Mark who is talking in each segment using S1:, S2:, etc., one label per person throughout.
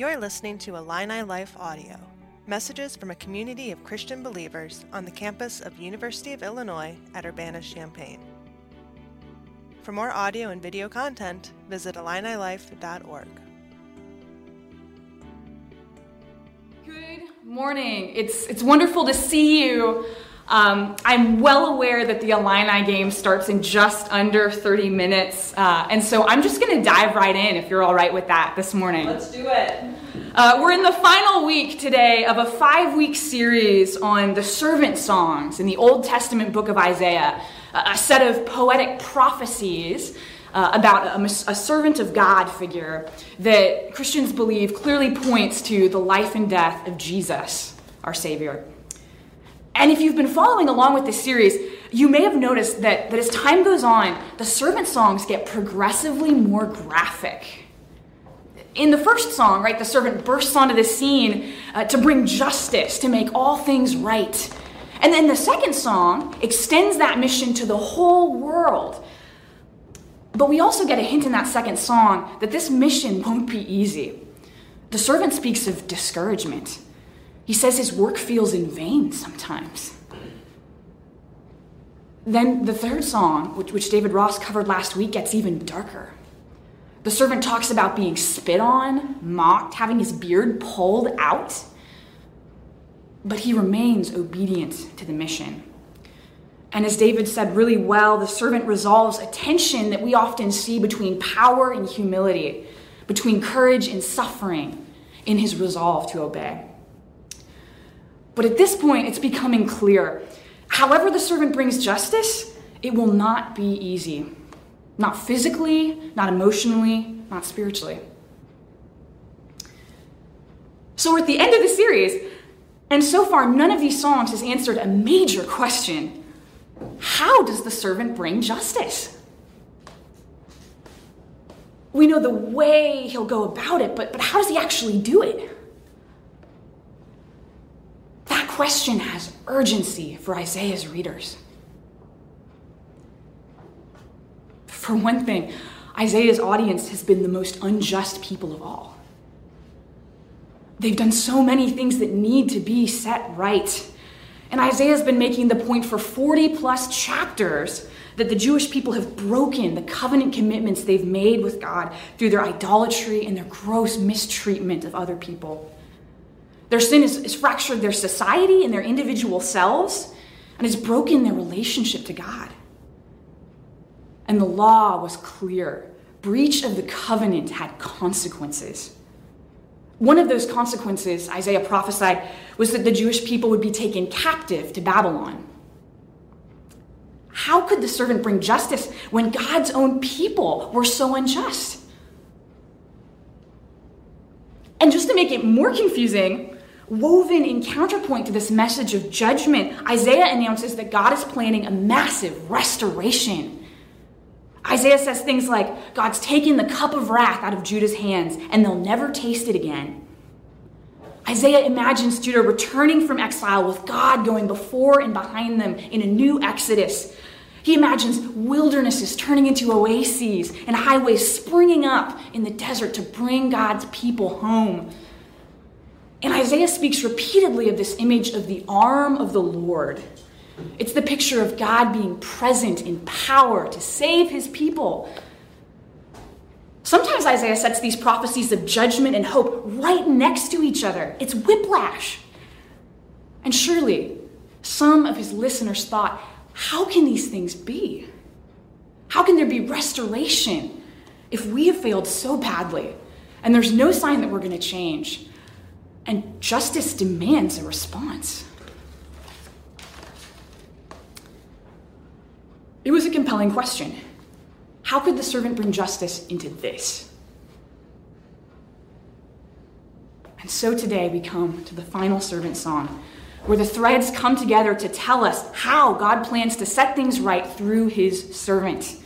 S1: You're listening to Illini Life Audio, messages from a community of Christian believers on the campus of University of Illinois at Urbana-Champaign. For more audio and video content, visit IlliniLife.org.
S2: Good morning. It's it's wonderful to see you. Um, I'm well aware that the Illini game starts in just under 30 minutes, uh, and so I'm just going to dive right in if you're all right with that this morning.
S3: Let's do it.
S2: Uh, we're in the final week today of a five week series on the servant songs in the Old Testament book of Isaiah, a set of poetic prophecies. Uh, about a, a, servant of God figure that Christians believe clearly points to the life and death of Jesus, our Savior. And if you've been following along with this series, you may have noticed that, that as time goes on, the servant songs get progressively more graphic. In the first song, right, the servant bursts onto the scene uh, to bring justice, to make all things right. And then the second song extends that mission to the whole world. But we also get a hint in that second song that this mission won't be easy. The servant speaks of discouragement he says his work feels in vain sometimes. Then the third song, which, which David Ross covered last week, gets even darker. The servant talks about being spit on, mocked, having his beard pulled out, but he remains obedient to the mission. And as David said really well, the servant resolves a tension that we often see between power and humility, between courage and suffering, in his resolve to obey. But at this point, it's becoming clear. However, the servant brings justice, it will not be easy. Not physically, not emotionally, not spiritually. So we're at the end of the series, and so far, none of these songs has answered a major question How does the servant bring justice? We know the way he'll go about it, but, but how does he actually do it? Question has urgency for Isaiah's readers. For one thing, Isaiah's audience has been the most unjust people of all. They've done so many things that need to be set right. And Isaiah's been making the point for 40 plus chapters that the Jewish people have broken the covenant commitments they've made with God through their idolatry and their gross mistreatment of other people. Their sin has, has fractured their society and their individual selves and has broken their relationship to God. And the law was clear breach of the covenant had consequences. One of those consequences, Isaiah prophesied, was that the Jewish people would be taken captive to Babylon. How could the servant bring justice when God's own people were so unjust? And just to make it more confusing, Woven in counterpoint to this message of judgment, Isaiah announces that God is planning a massive restoration. Isaiah says things like, God's taken the cup of wrath out of Judah's hands, and they'll never taste it again. Isaiah imagines Judah returning from exile with God going before and behind them in a new exodus. He imagines wildernesses turning into oases and highways springing up in the desert to bring God's people home. And Isaiah speaks repeatedly of this image of the arm of the Lord. It's the picture of God being present in power to save his people. Sometimes Isaiah sets these prophecies of judgment and hope right next to each other. It's whiplash. And surely some of his listeners thought, how can these things be? How can there be restoration if we have failed so badly and there's no sign that we're going to change? And justice demands a response. It was a compelling question. How could the servant bring justice into this? And so today we come to the final servant song, where the threads come together to tell us how God plans to set things right through his servant.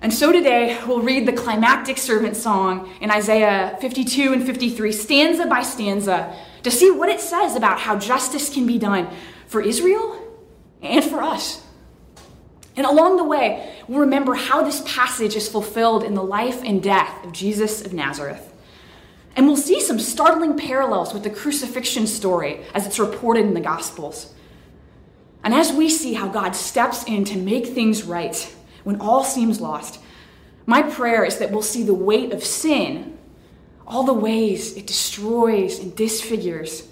S2: And so today we'll read the climactic servant song in Isaiah 52 and 53, stanza by stanza, to see what it says about how justice can be done for Israel and for us. And along the way, we'll remember how this passage is fulfilled in the life and death of Jesus of Nazareth. And we'll see some startling parallels with the crucifixion story as it's reported in the Gospels. And as we see how God steps in to make things right when all seems lost, my prayer is that we'll see the weight of sin, all the ways it destroys and disfigures,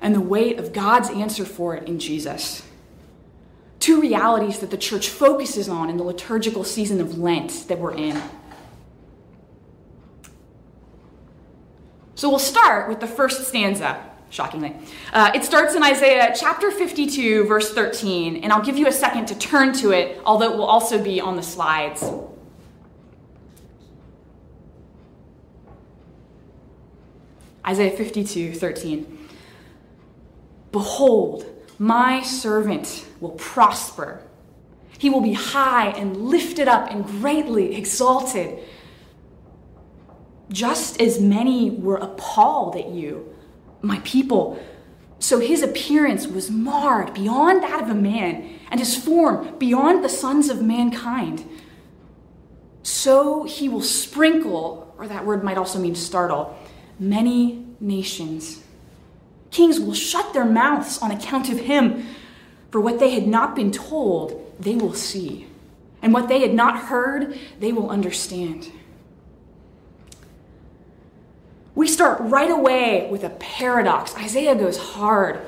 S2: and the weight of God's answer for it in Jesus. Two realities that the church focuses on in the liturgical season of Lent that we're in. So we'll start with the first stanza, shockingly. Uh, it starts in Isaiah chapter 52, verse 13, and I'll give you a second to turn to it, although it will also be on the slides. Isaiah 52, 13. Behold, my servant will prosper. He will be high and lifted up and greatly exalted. Just as many were appalled at you, my people, so his appearance was marred beyond that of a man, and his form beyond the sons of mankind. So he will sprinkle, or that word might also mean startle, many nations. Kings will shut their mouths on account of him, for what they had not been told, they will see, and what they had not heard, they will understand. We start right away with a paradox. Isaiah goes hard.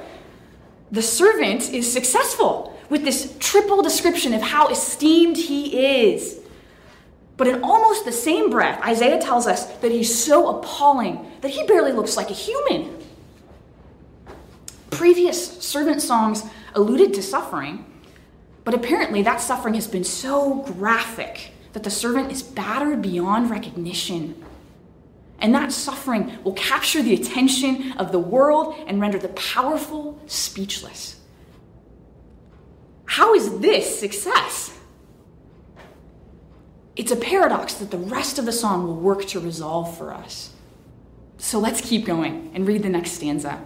S2: The servant is successful with this triple description of how esteemed he is. But in almost the same breath, Isaiah tells us that he's so appalling that he barely looks like a human. Previous servant songs alluded to suffering, but apparently that suffering has been so graphic that the servant is battered beyond recognition. And that suffering will capture the attention of the world and render the powerful speechless. How is this success? It's a paradox that the rest of the song will work to resolve for us. So let's keep going and read the next stanza.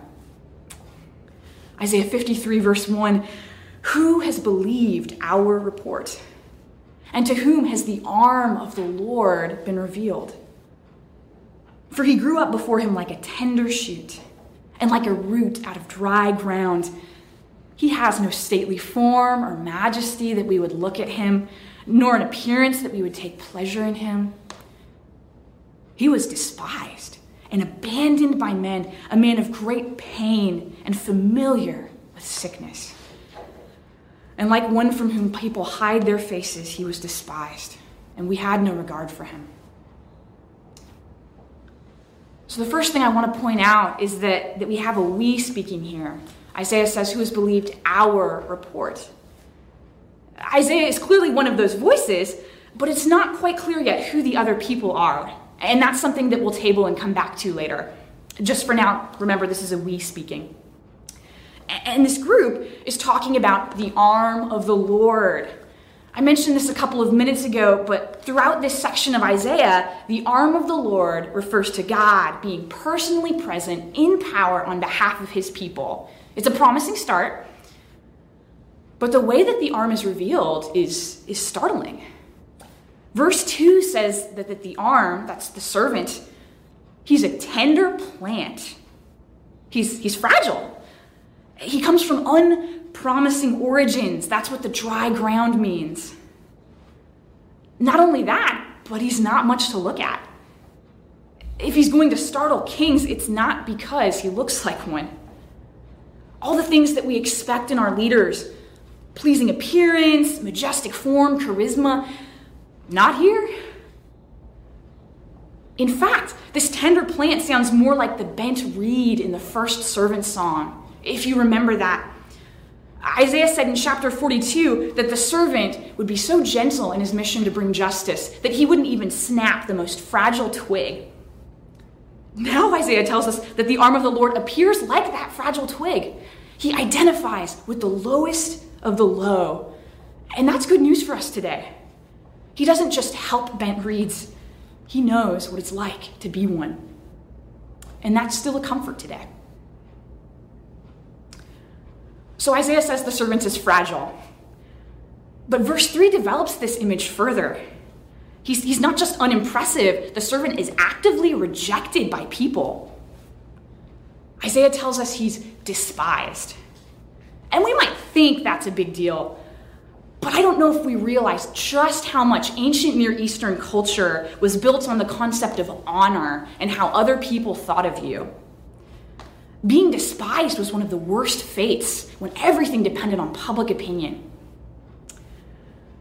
S2: Isaiah 53, verse 1 Who has believed our report? And to whom has the arm of the Lord been revealed? For he grew up before him like a tender shoot, and like a root out of dry ground. He has no stately form or majesty that we would look at him, nor an appearance that we would take pleasure in him. He was despised and abandoned by men, a man of great pain and familiar with sickness. And like one from whom people hide their faces, he was despised, and we had no regard for him. So, the first thing I want to point out is that, that we have a we speaking here. Isaiah says, Who has believed our report? Isaiah is clearly one of those voices, but it's not quite clear yet who the other people are. And that's something that we'll table and come back to later. Just for now, remember this is a we speaking. And this group is talking about the arm of the Lord. I mentioned this a couple of minutes ago, but throughout this section of Isaiah, the arm of the Lord refers to God being personally present in power on behalf of his people. It's a promising start, but the way that the arm is revealed is, is startling. Verse 2 says that, that the arm, that's the servant, he's a tender plant. He's, he's fragile. He comes from unpromising origins. That's what the dry ground means. Not only that, but he's not much to look at. If he's going to startle kings, it's not because he looks like one. All the things that we expect in our leaders pleasing appearance, majestic form, charisma not here. In fact, this tender plant sounds more like the bent reed in the first servant song, if you remember that. Isaiah said in chapter 42 that the servant would be so gentle in his mission to bring justice that he wouldn't even snap the most fragile twig. Now, Isaiah tells us that the arm of the Lord appears like that fragile twig. He identifies with the lowest of the low. And that's good news for us today. He doesn't just help bent reeds, he knows what it's like to be one. And that's still a comfort today. So Isaiah says the servant is fragile. But verse 3 develops this image further. He's, he's not just unimpressive, the servant is actively rejected by people. Isaiah tells us he's despised. And we might think that's a big deal, but I don't know if we realize just how much ancient Near Eastern culture was built on the concept of honor and how other people thought of you. Being despised was one of the worst fates when everything depended on public opinion.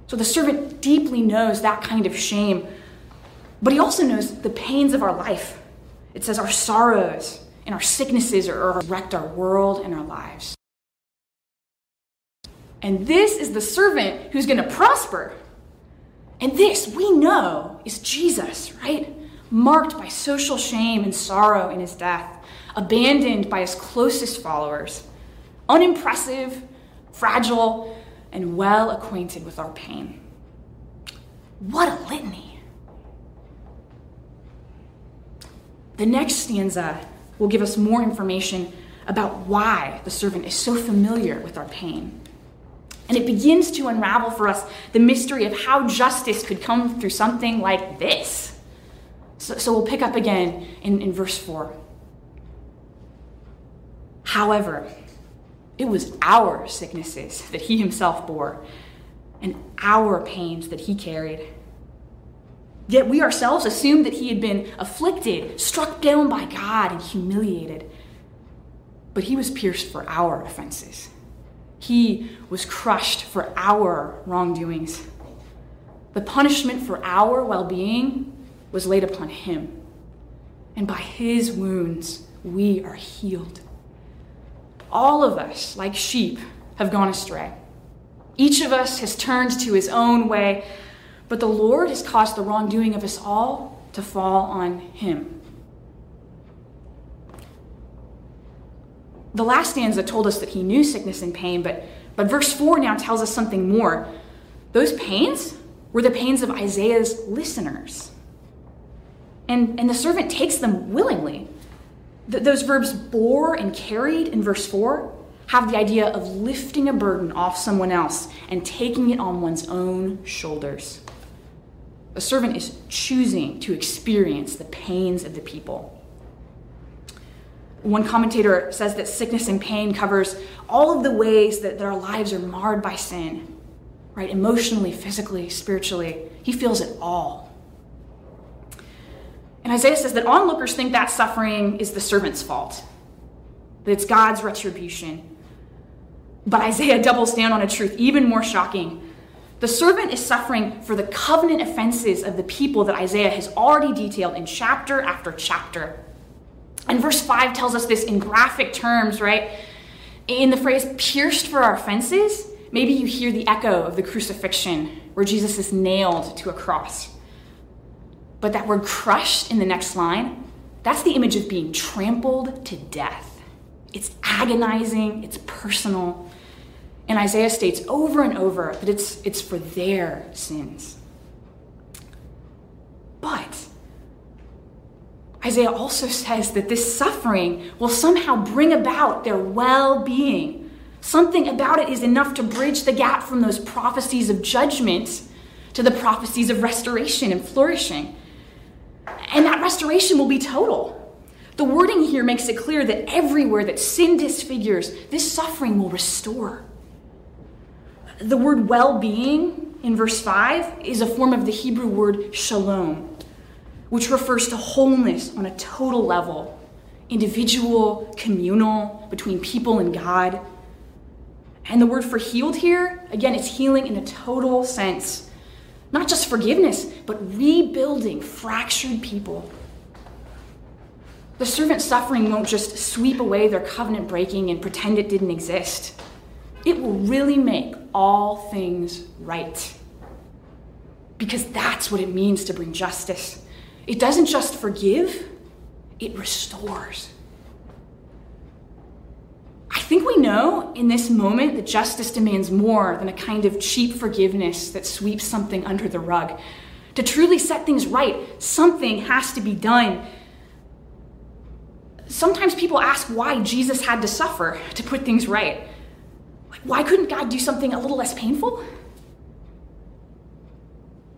S2: So the servant deeply knows that kind of shame, but he also knows the pains of our life. It says our sorrows and our sicknesses are wrecked our world and our lives. And this is the servant who's going to prosper. And this, we know, is Jesus, right? Marked by social shame and sorrow in his death, abandoned by his closest followers, unimpressive, fragile, and well acquainted with our pain. What a litany. The next stanza will give us more information about why the servant is so familiar with our pain. And it begins to unravel for us the mystery of how justice could come through something like this. So, so we'll pick up again in, in verse 4. However, it was our sicknesses that he himself bore, and our pains that he carried. Yet we ourselves assumed that he had been afflicted, struck down by God, and humiliated. But he was pierced for our offenses, he was crushed for our wrongdoings. The punishment for our well being was laid upon him, and by his wounds we are healed. All of us, like sheep, have gone astray. Each of us has turned to his own way, but the Lord has caused the wrongdoing of us all to fall on him. The last stanza told us that he knew sickness and pain, but, but verse 4 now tells us something more. Those pains were the pains of Isaiah's listeners. And, and the servant takes them willingly. Th- those verbs bore and carried in verse 4 have the idea of lifting a burden off someone else and taking it on one's own shoulders. A servant is choosing to experience the pains of the people. One commentator says that sickness and pain covers all of the ways that, that our lives are marred by sin, right? Emotionally, physically, spiritually. He feels it all. And Isaiah says that onlookers think that suffering is the servant's fault, that it's God's retribution. But Isaiah doubles down on a truth even more shocking. The servant is suffering for the covenant offenses of the people that Isaiah has already detailed in chapter after chapter. And verse 5 tells us this in graphic terms, right? In the phrase pierced for our offenses, maybe you hear the echo of the crucifixion where Jesus is nailed to a cross. But that word crushed in the next line, that's the image of being trampled to death. It's agonizing, it's personal. And Isaiah states over and over that it's, it's for their sins. But Isaiah also says that this suffering will somehow bring about their well being. Something about it is enough to bridge the gap from those prophecies of judgment to the prophecies of restoration and flourishing. And that restoration will be total. The wording here makes it clear that everywhere that sin disfigures, this suffering will restore. The word well being in verse 5 is a form of the Hebrew word shalom, which refers to wholeness on a total level individual, communal, between people and God. And the word for healed here, again, it's healing in a total sense not just forgiveness, but rebuilding fractured people. The servant suffering won't just sweep away their covenant breaking and pretend it didn't exist. It will really make all things right. Because that's what it means to bring justice. It doesn't just forgive, it restores. I think we know in this moment that justice demands more than a kind of cheap forgiveness that sweeps something under the rug. To truly set things right, something has to be done. Sometimes people ask why Jesus had to suffer to put things right. Like, why couldn't God do something a little less painful?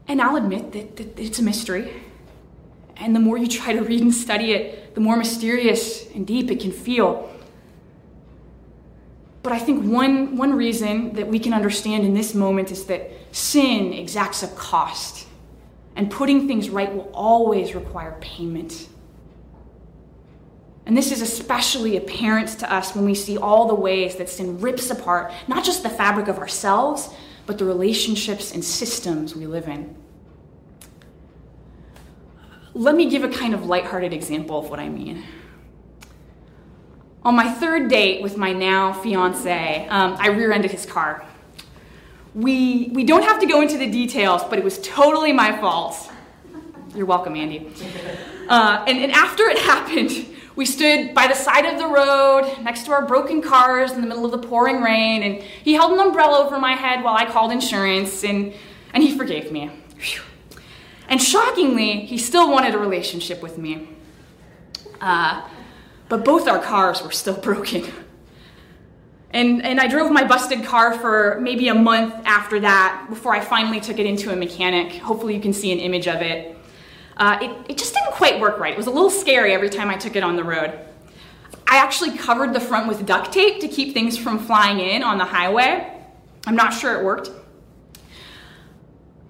S2: And I'll admit that, that it's a mystery. And the more you try to read and study it, the more mysterious and deep it can feel. But I think one, one reason that we can understand in this moment is that sin exacts a cost, and putting things right will always require payment. And this is especially apparent to us when we see all the ways that sin rips apart not just the fabric of ourselves, but the relationships and systems we live in. Let me give a kind of lighthearted example of what I mean. On my third date with my now fiance, um, I rear ended his car. We, we don't have to go into the details, but it was totally my fault. You're welcome, Andy. Uh, and, and after it happened, we stood by the side of the road next to our broken cars in the middle of the pouring rain, and he held an umbrella over my head while I called insurance, and, and he forgave me. Whew. And shockingly, he still wanted a relationship with me. Uh, but both our cars were still broken. And, and I drove my busted car for maybe a month after that before I finally took it into a mechanic. Hopefully, you can see an image of it. Uh, it, it just didn't quite work right. It was a little scary every time I took it on the road. I actually covered the front with duct tape to keep things from flying in on the highway. I'm not sure it worked.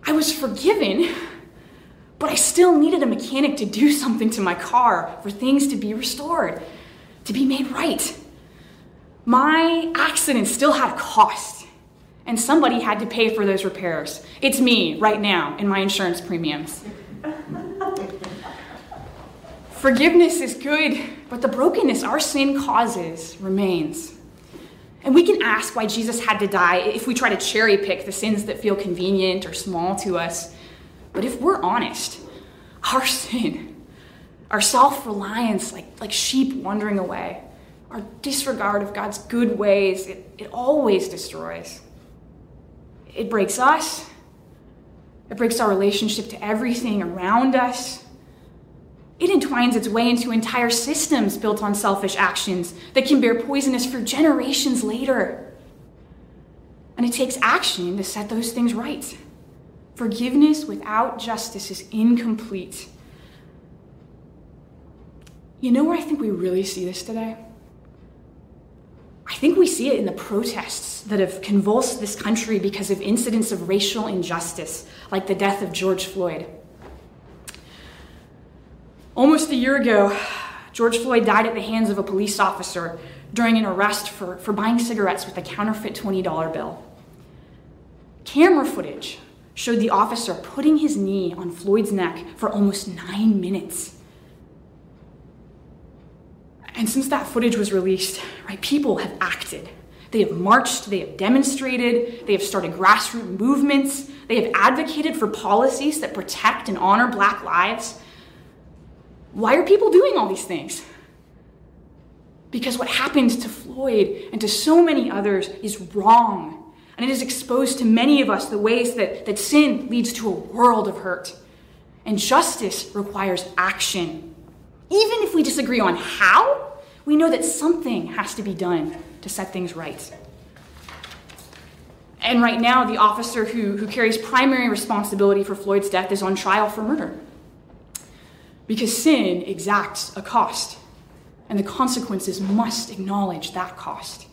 S2: I was forgiven but I still needed a mechanic to do something to my car for things to be restored, to be made right. My accident still had a cost, and somebody had to pay for those repairs. It's me right now in my insurance premiums. Forgiveness is good, but the brokenness our sin causes remains. And we can ask why Jesus had to die if we try to cherry pick the sins that feel convenient or small to us. But if we're honest, our sin, our self reliance, like, like sheep wandering away, our disregard of God's good ways, it, it always destroys. It breaks us, it breaks our relationship to everything around us. It entwines its way into entire systems built on selfish actions that can bear poisonous for generations later. And it takes action to set those things right. Forgiveness without justice is incomplete. You know where I think we really see this today? I think we see it in the protests that have convulsed this country because of incidents of racial injustice, like the death of George Floyd. Almost a year ago, George Floyd died at the hands of a police officer during an arrest for, for buying cigarettes with a counterfeit $20 bill. Camera footage showed the officer putting his knee on Floyd's neck for almost nine minutes. And since that footage was released, right, people have acted. They have marched, they have demonstrated, they have started grassroots movements, they have advocated for policies that protect and honor black lives. Why are people doing all these things? Because what happened to Floyd and to so many others is wrong and it has exposed to many of us the ways that, that sin leads to a world of hurt. And justice requires action. Even if we disagree on how, we know that something has to be done to set things right. And right now, the officer who, who carries primary responsibility for Floyd's death is on trial for murder. Because sin exacts a cost, and the consequences must acknowledge that cost.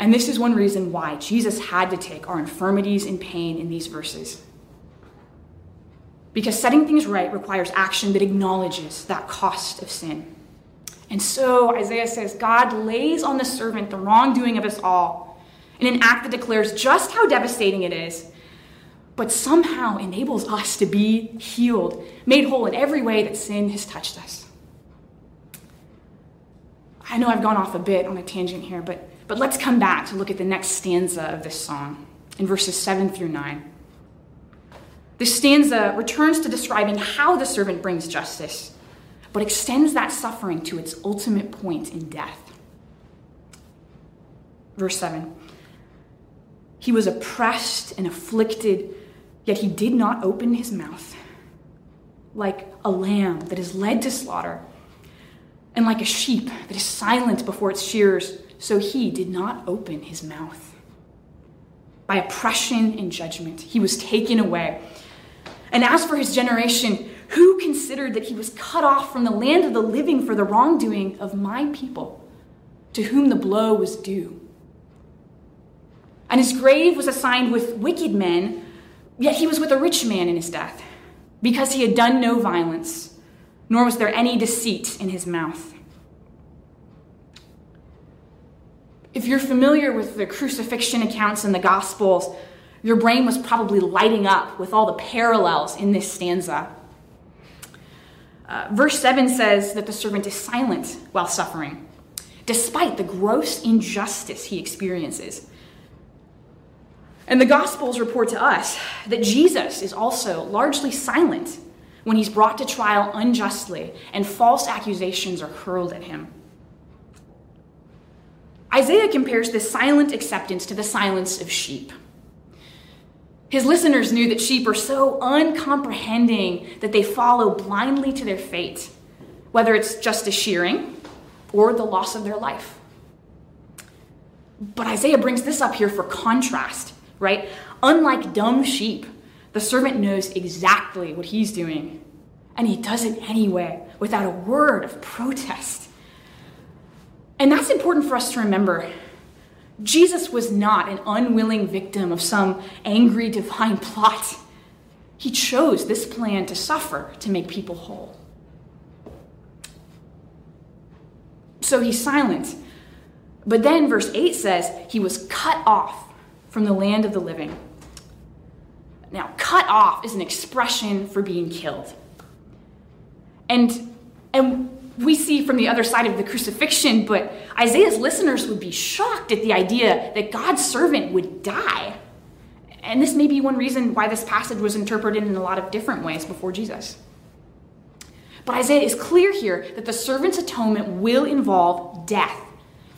S2: And this is one reason why Jesus had to take our infirmities and pain in these verses. Because setting things right requires action that acknowledges that cost of sin. And so Isaiah says God lays on the servant the wrongdoing of us all in an act that declares just how devastating it is, but somehow enables us to be healed, made whole in every way that sin has touched us. I know I've gone off a bit on a tangent here, but but let's come back to look at the next stanza of this song in verses 7 through 9. This stanza returns to describing how the servant brings justice, but extends that suffering to its ultimate point in death. Verse 7 He was oppressed and afflicted, yet he did not open his mouth. Like a lamb that is led to slaughter, and like a sheep that is silent before its shears so he did not open his mouth. by oppression and judgment. He was taken away. And as for his generation, who considered that he was cut off from the land of the living for the wrongdoing of my people, to whom the blow was due? And his grave was assigned with wicked men, yet he was with a rich man in his death, because he had done no violence, nor was there any deceit in his mouth. If you're familiar with the crucifixion accounts in the Gospels, your brain was probably lighting up with all the parallels in this stanza. Uh, verse 7 says that the servant is silent while suffering, despite the gross injustice he experiences. And the Gospels report to us that Jesus is also largely silent when he's brought to trial unjustly and false accusations are hurled at him. Isaiah compares this silent acceptance to the silence of sheep. His listeners knew that sheep are so uncomprehending that they follow blindly to their fate, whether it's just a shearing or the loss of their life. But Isaiah brings this up here for contrast, right? Unlike dumb sheep, the servant knows exactly what he's doing, and he does it anyway without a word of protest. And that's important for us to remember Jesus was not an unwilling victim of some angry divine plot. He chose this plan to suffer to make people whole. So he's silent. But then verse 8 says he was cut off from the land of the living. Now, cut off is an expression for being killed. And, and we see from the other side of the crucifixion, but Isaiah's listeners would be shocked at the idea that God's servant would die. And this may be one reason why this passage was interpreted in a lot of different ways before Jesus. But Isaiah is clear here that the servant's atonement will involve death,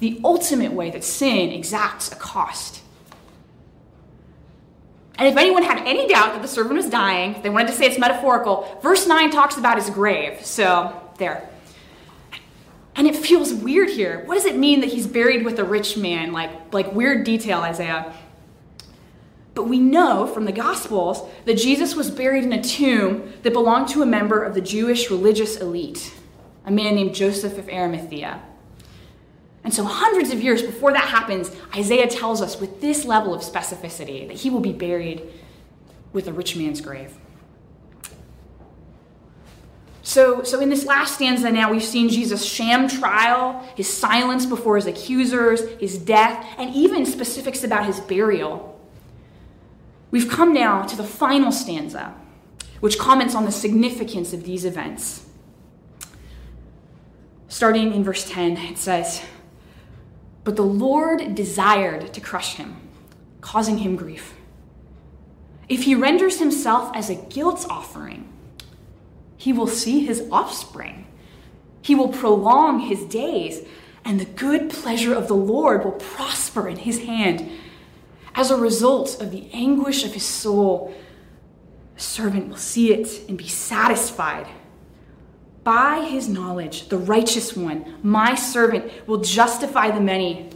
S2: the ultimate way that sin exacts a cost. And if anyone had any doubt that the servant was dying, they wanted to say it's metaphorical, verse 9 talks about his grave. So, there. And it feels weird here. What does it mean that he's buried with a rich man? Like, like weird detail, Isaiah. But we know from the Gospels that Jesus was buried in a tomb that belonged to a member of the Jewish religious elite, a man named Joseph of Arimathea. And so, hundreds of years before that happens, Isaiah tells us with this level of specificity that he will be buried with a rich man's grave. So, so in this last stanza now, we've seen Jesus' sham trial, his silence before his accusers, his death, and even specifics about his burial. We've come now to the final stanza, which comments on the significance of these events. Starting in verse 10, it says, But the Lord desired to crush him, causing him grief. If he renders himself as a guilt offering, he will see his offspring. He will prolong his days, and the good pleasure of the Lord will prosper in his hand. As a result of the anguish of his soul, the servant will see it and be satisfied. By his knowledge, the righteous one, my servant, will justify the many,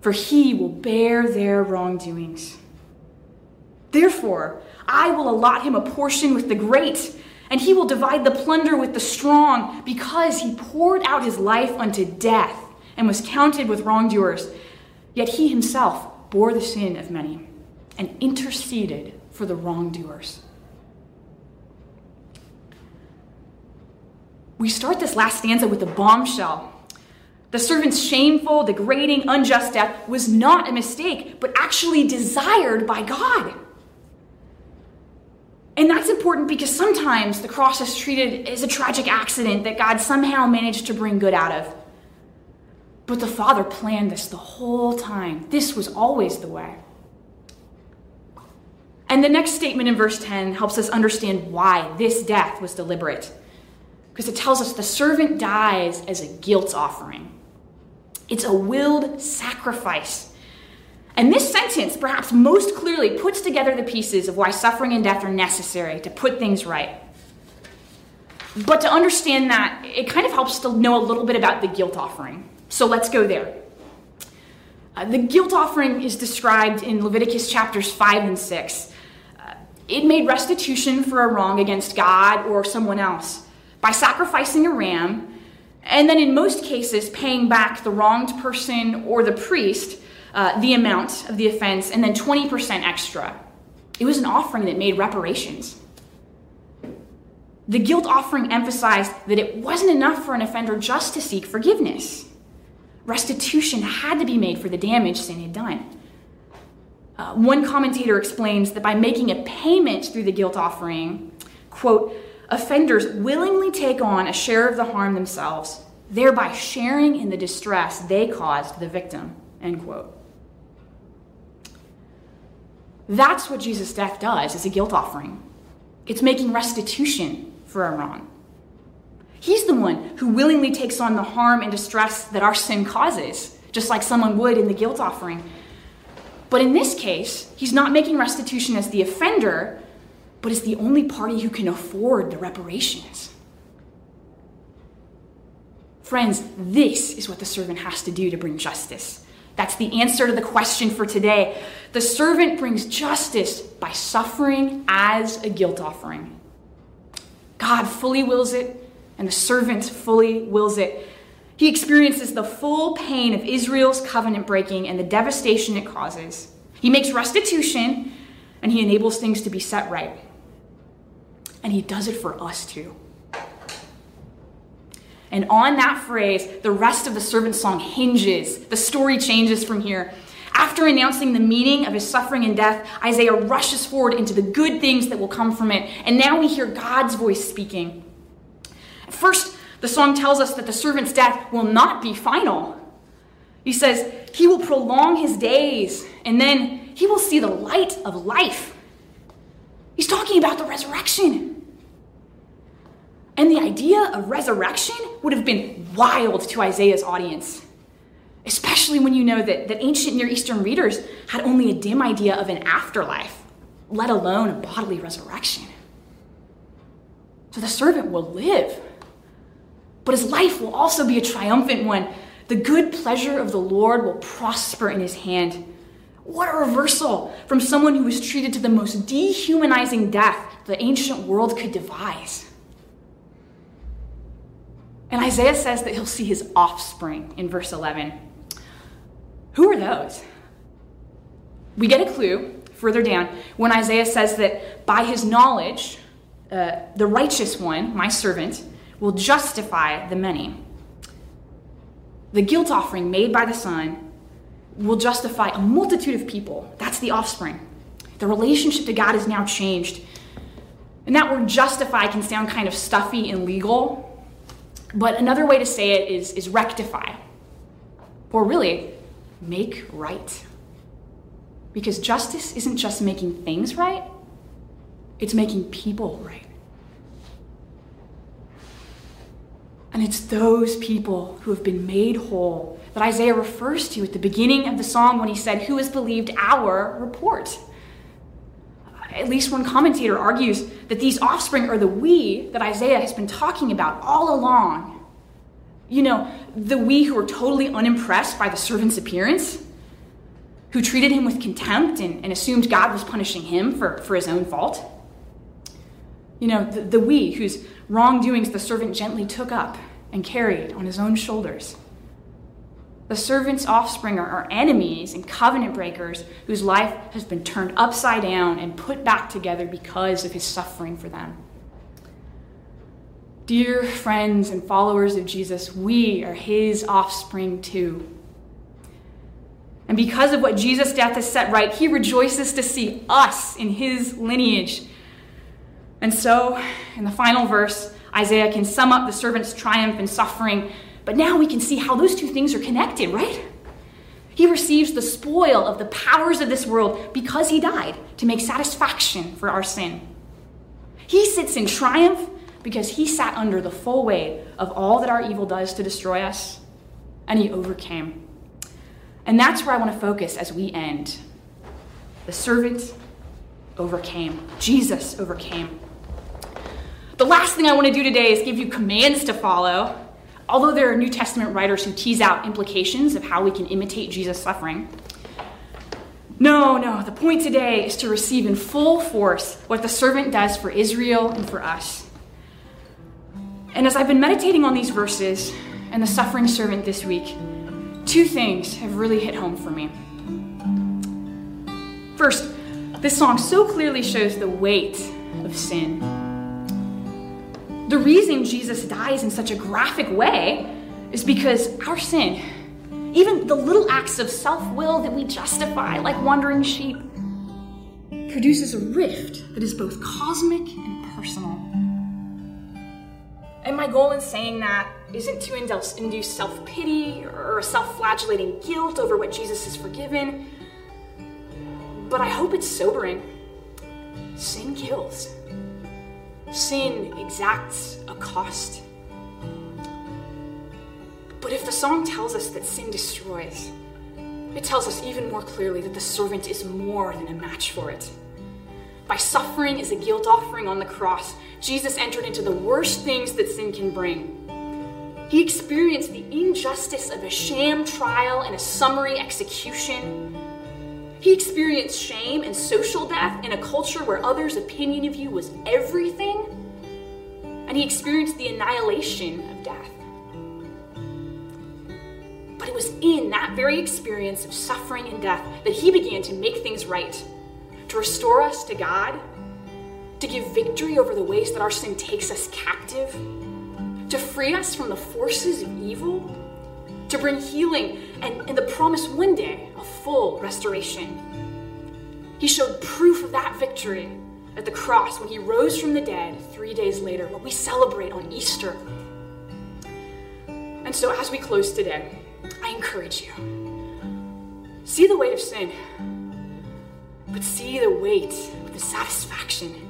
S2: for he will bear their wrongdoings. Therefore, I will allot him a portion with the great and he will divide the plunder with the strong because he poured out his life unto death and was counted with wrongdoers. Yet he himself bore the sin of many and interceded for the wrongdoers. We start this last stanza with a bombshell. The servant's shameful, degrading, unjust death was not a mistake, but actually desired by God. And that's important because sometimes the cross is treated as a tragic accident that God somehow managed to bring good out of. But the Father planned this the whole time. This was always the way. And the next statement in verse 10 helps us understand why this death was deliberate. Because it tells us the servant dies as a guilt offering. It's a willed sacrifice and this sentence, perhaps most clearly, puts together the pieces of why suffering and death are necessary to put things right. But to understand that, it kind of helps to know a little bit about the guilt offering. So let's go there. Uh, the guilt offering is described in Leviticus chapters 5 and 6. Uh, it made restitution for a wrong against God or someone else by sacrificing a ram, and then in most cases, paying back the wronged person or the priest uh, the amount of the offense, and then 20% extra. It was an offering that made reparations. The guilt offering emphasized that it wasn't enough for an offender just to seek forgiveness. Restitution had to be made for the damage sin had done. Uh, one commentator explains that by making a payment through the guilt offering, quote, offenders willingly take on a share of the harm themselves, thereby sharing in the distress they caused the victim, end quote. That's what Jesus' death does as a guilt offering. It's making restitution for our wrong. He's the one who willingly takes on the harm and distress that our sin causes, just like someone would in the guilt offering. But in this case, he's not making restitution as the offender, but as the only party who can afford the reparations. Friends, this is what the servant has to do to bring justice. That's the answer to the question for today. The servant brings justice by suffering as a guilt offering. God fully wills it, and the servant fully wills it. He experiences the full pain of Israel's covenant breaking and the devastation it causes. He makes restitution, and he enables things to be set right. And he does it for us too. And on that phrase, the rest of the servant song hinges. The story changes from here. After announcing the meaning of his suffering and death, Isaiah rushes forward into the good things that will come from it. And now we hear God's voice speaking. First, the song tells us that the servant's death will not be final. He says, He will prolong his days, and then he will see the light of life. He's talking about the resurrection. And the idea of resurrection would have been wild to Isaiah's audience, especially when you know that, that ancient Near Eastern readers had only a dim idea of an afterlife, let alone a bodily resurrection. So the servant will live, but his life will also be a triumphant one. The good pleasure of the Lord will prosper in his hand. What a reversal from someone who was treated to the most dehumanizing death the ancient world could devise. And Isaiah says that he'll see his offspring in verse 11. Who are those? We get a clue further down when Isaiah says that by his knowledge, uh, the righteous one, my servant, will justify the many. The guilt offering made by the Son will justify a multitude of people. That's the offspring. The relationship to God is now changed. And that word justify can sound kind of stuffy and legal, but another way to say it is, is rectify, or really, make right. Because justice isn't just making things right, it's making people right. And it's those people who have been made whole that Isaiah refers to at the beginning of the song when he said, Who has believed our report? At least one commentator argues that these offspring are the we that Isaiah has been talking about all along. You know, the we who were totally unimpressed by the servant's appearance, who treated him with contempt and, and assumed God was punishing him for, for his own fault. You know, the, the we whose wrongdoings the servant gently took up and carried on his own shoulders. The servant's offspring are enemies and covenant breakers whose life has been turned upside down and put back together because of his suffering for them. Dear friends and followers of Jesus, we are his offspring too. And because of what Jesus' death has set right, he rejoices to see us in his lineage. And so, in the final verse, Isaiah can sum up the servant's triumph and suffering but now we can see how those two things are connected, right? He receives the spoil of the powers of this world because he died to make satisfaction for our sin. He sits in triumph because he sat under the full weight of all that our evil does to destroy us, and he overcame. And that's where I want to focus as we end. The servant overcame, Jesus overcame. The last thing I want to do today is give you commands to follow. Although there are New Testament writers who tease out implications of how we can imitate Jesus' suffering. No, no, the point today is to receive in full force what the servant does for Israel and for us. And as I've been meditating on these verses and the suffering servant this week, two things have really hit home for me. First, this song so clearly shows the weight of sin. The reason Jesus dies in such a graphic way is because our sin, even the little acts of self will that we justify, like wandering sheep, produces a rift that is both cosmic and personal. And my goal in saying that isn't to induce self pity or self flagellating guilt over what Jesus has forgiven, but I hope it's sobering. Sin kills. Sin exacts a cost. But if the song tells us that sin destroys, it tells us even more clearly that the servant is more than a match for it. By suffering as a guilt offering on the cross, Jesus entered into the worst things that sin can bring. He experienced the injustice of a sham trial and a summary execution. He experienced shame and social death in a culture where others' opinion of you was everything. And he experienced the annihilation of death. But it was in that very experience of suffering and death that he began to make things right, to restore us to God, to give victory over the ways that our sin takes us captive, to free us from the forces of evil to bring healing and, and the promise one day of full restoration. He showed proof of that victory at the cross when he rose from the dead three days later, what we celebrate on Easter. And so, as we close today, I encourage you see the weight of sin, but see the weight with the satisfaction.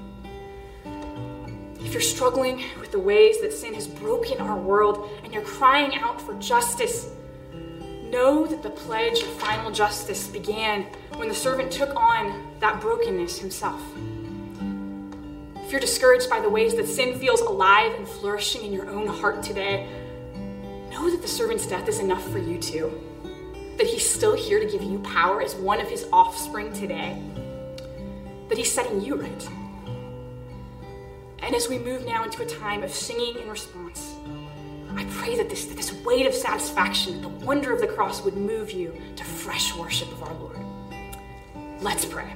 S2: If you're struggling with the ways that sin has broken our world and you're crying out for justice, know that the pledge of final justice began when the servant took on that brokenness himself. If you're discouraged by the ways that sin feels alive and flourishing in your own heart today, know that the servant's death is enough for you too. That he's still here to give you power as one of his offspring today. That he's setting you right. And as we move now into a time of singing in response, I pray that this, that this weight of satisfaction, the wonder of the cross would move you to fresh worship of our Lord. Let's pray.